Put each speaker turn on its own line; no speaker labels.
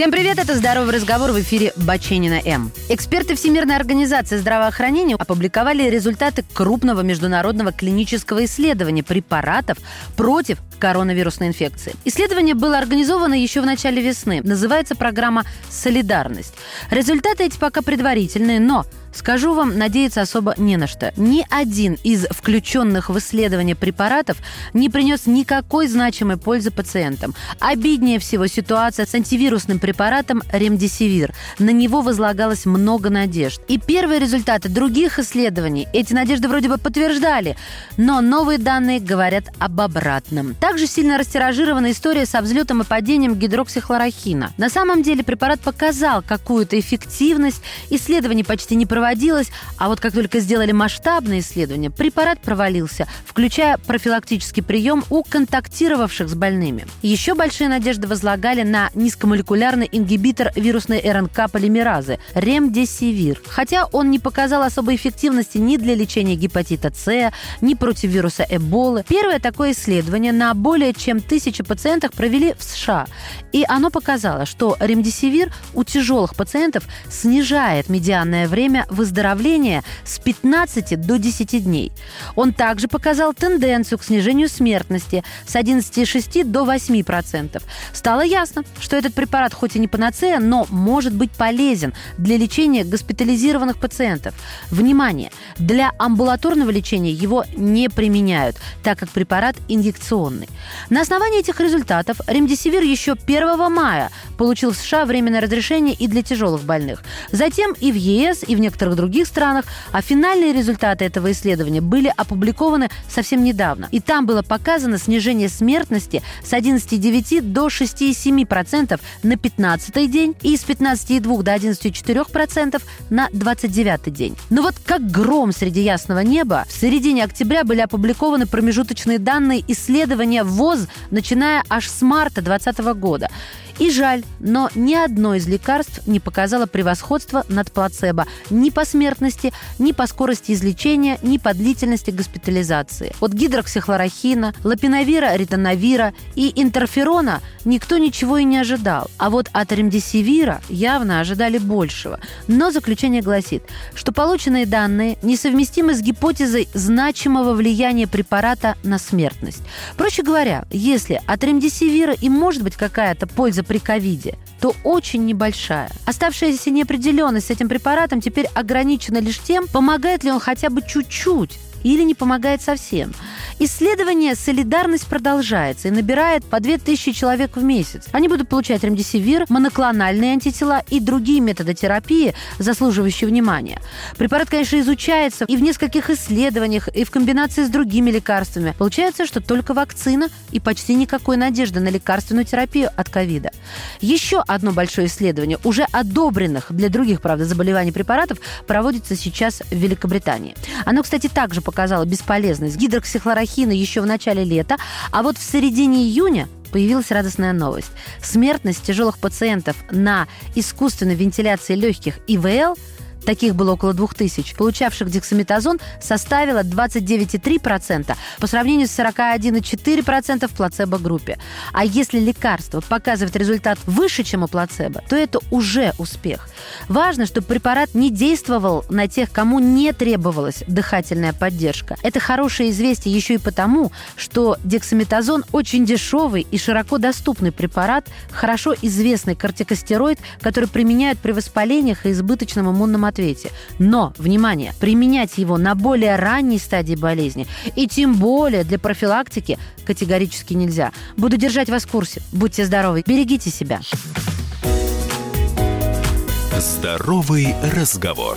Всем привет, это «Здоровый разговор» в эфире Баченина М. Эксперты Всемирной организации здравоохранения опубликовали результаты крупного международного клинического исследования препаратов против коронавирусной инфекции. Исследование было организовано еще в начале весны. Называется программа «Солидарность». Результаты эти пока предварительные, но Скажу вам, надеяться особо не на что. Ни один из включенных в исследование препаратов не принес никакой значимой пользы пациентам. Обиднее всего ситуация с антивирусным препаратом ремдисивир. На него возлагалось много надежд. И первые результаты других исследований эти надежды вроде бы подтверждали, но новые данные говорят об обратном. Также сильно растиражирована история со взлетом и падением гидроксихлорохина. На самом деле препарат показал какую-то эффективность, исследований почти не проводилось, а вот как только сделали масштабные исследования, препарат провалился, включая профилактический прием у контактировавших с больными. Еще большие надежды возлагали на низкомолекулярный ингибитор вирусной РНК-полимеразы ремдесивир, хотя он не показал особой эффективности ни для лечения гепатита С, ни против вируса Эболы. Первое такое исследование на более чем тысячи пациентах провели в США, и оно показало, что ремдесивир у тяжелых пациентов снижает медианное время выздоровления с 15 до 10 дней. Он также показал тенденцию к снижению смертности с 11,6 до 8%. Стало ясно, что этот препарат хоть и не панацея, но может быть полезен для лечения госпитализированных пациентов. Внимание! Для амбулаторного лечения его не применяют, так как препарат инъекционный. На основании этих результатов ремдесивир еще 1 мая получил в США временное разрешение и для тяжелых больных. Затем и в ЕС, и в некоторых некоторых других странах, а финальные результаты этого исследования были опубликованы совсем недавно. И там было показано снижение смертности с 11,9 до 6,7% на 15 день и с 15,2 до 11,4% на 29 день. Но вот как гром среди ясного неба, в середине октября были опубликованы промежуточные данные исследования ВОЗ, начиная аж с марта 2020 года. И жаль, но ни одно из лекарств не показало превосходства над плацебо ни по смертности, ни по скорости излечения, ни по длительности госпитализации. От гидроксихлорохина, лапиновира, ритоновира и интерферона никто ничего и не ожидал. А вот от ремдесивира явно ожидали большего. Но заключение гласит, что полученные данные несовместимы с гипотезой значимого влияния препарата на смертность. Проще говоря, если от ремдесивира и может быть какая-то польза при ковиде, то очень небольшая. Оставшаяся неопределенность с этим препаратом теперь ограничена лишь тем, помогает ли он хотя бы чуть-чуть или не помогает совсем. Исследование «Солидарность» продолжается и набирает по 2000 человек в месяц. Они будут получать ремдесивир, моноклональные антитела и другие методы терапии, заслуживающие внимания. Препарат, конечно, изучается и в нескольких исследованиях, и в комбинации с другими лекарствами. Получается, что только вакцина и почти никакой надежды на лекарственную терапию от ковида. Еще одно большое исследование, уже одобренных для других, правда, заболеваний препаратов, проводится сейчас в Великобритании. Оно, кстати, также показало бесполезность гидроксихлорохина еще в начале лета, а вот в середине июня появилась радостная новость. Смертность тяжелых пациентов на искусственной вентиляции легких ИВЛ таких было около 2000, получавших дексаметазон составила 29,3% по сравнению с 41,4% в плацебо-группе. А если лекарство показывает результат выше, чем у плацебо, то это уже успех. Важно, чтобы препарат не действовал на тех, кому не требовалась дыхательная поддержка. Это хорошее известие еще и потому, что дексаметазон очень дешевый и широко доступный препарат, хорошо известный кортикостероид, который применяют при воспалениях и избыточном иммунном ответе. Но, внимание, применять его на более ранней стадии болезни и тем более для профилактики категорически нельзя. Буду держать вас в курсе. Будьте здоровы, берегите себя.
Здоровый разговор.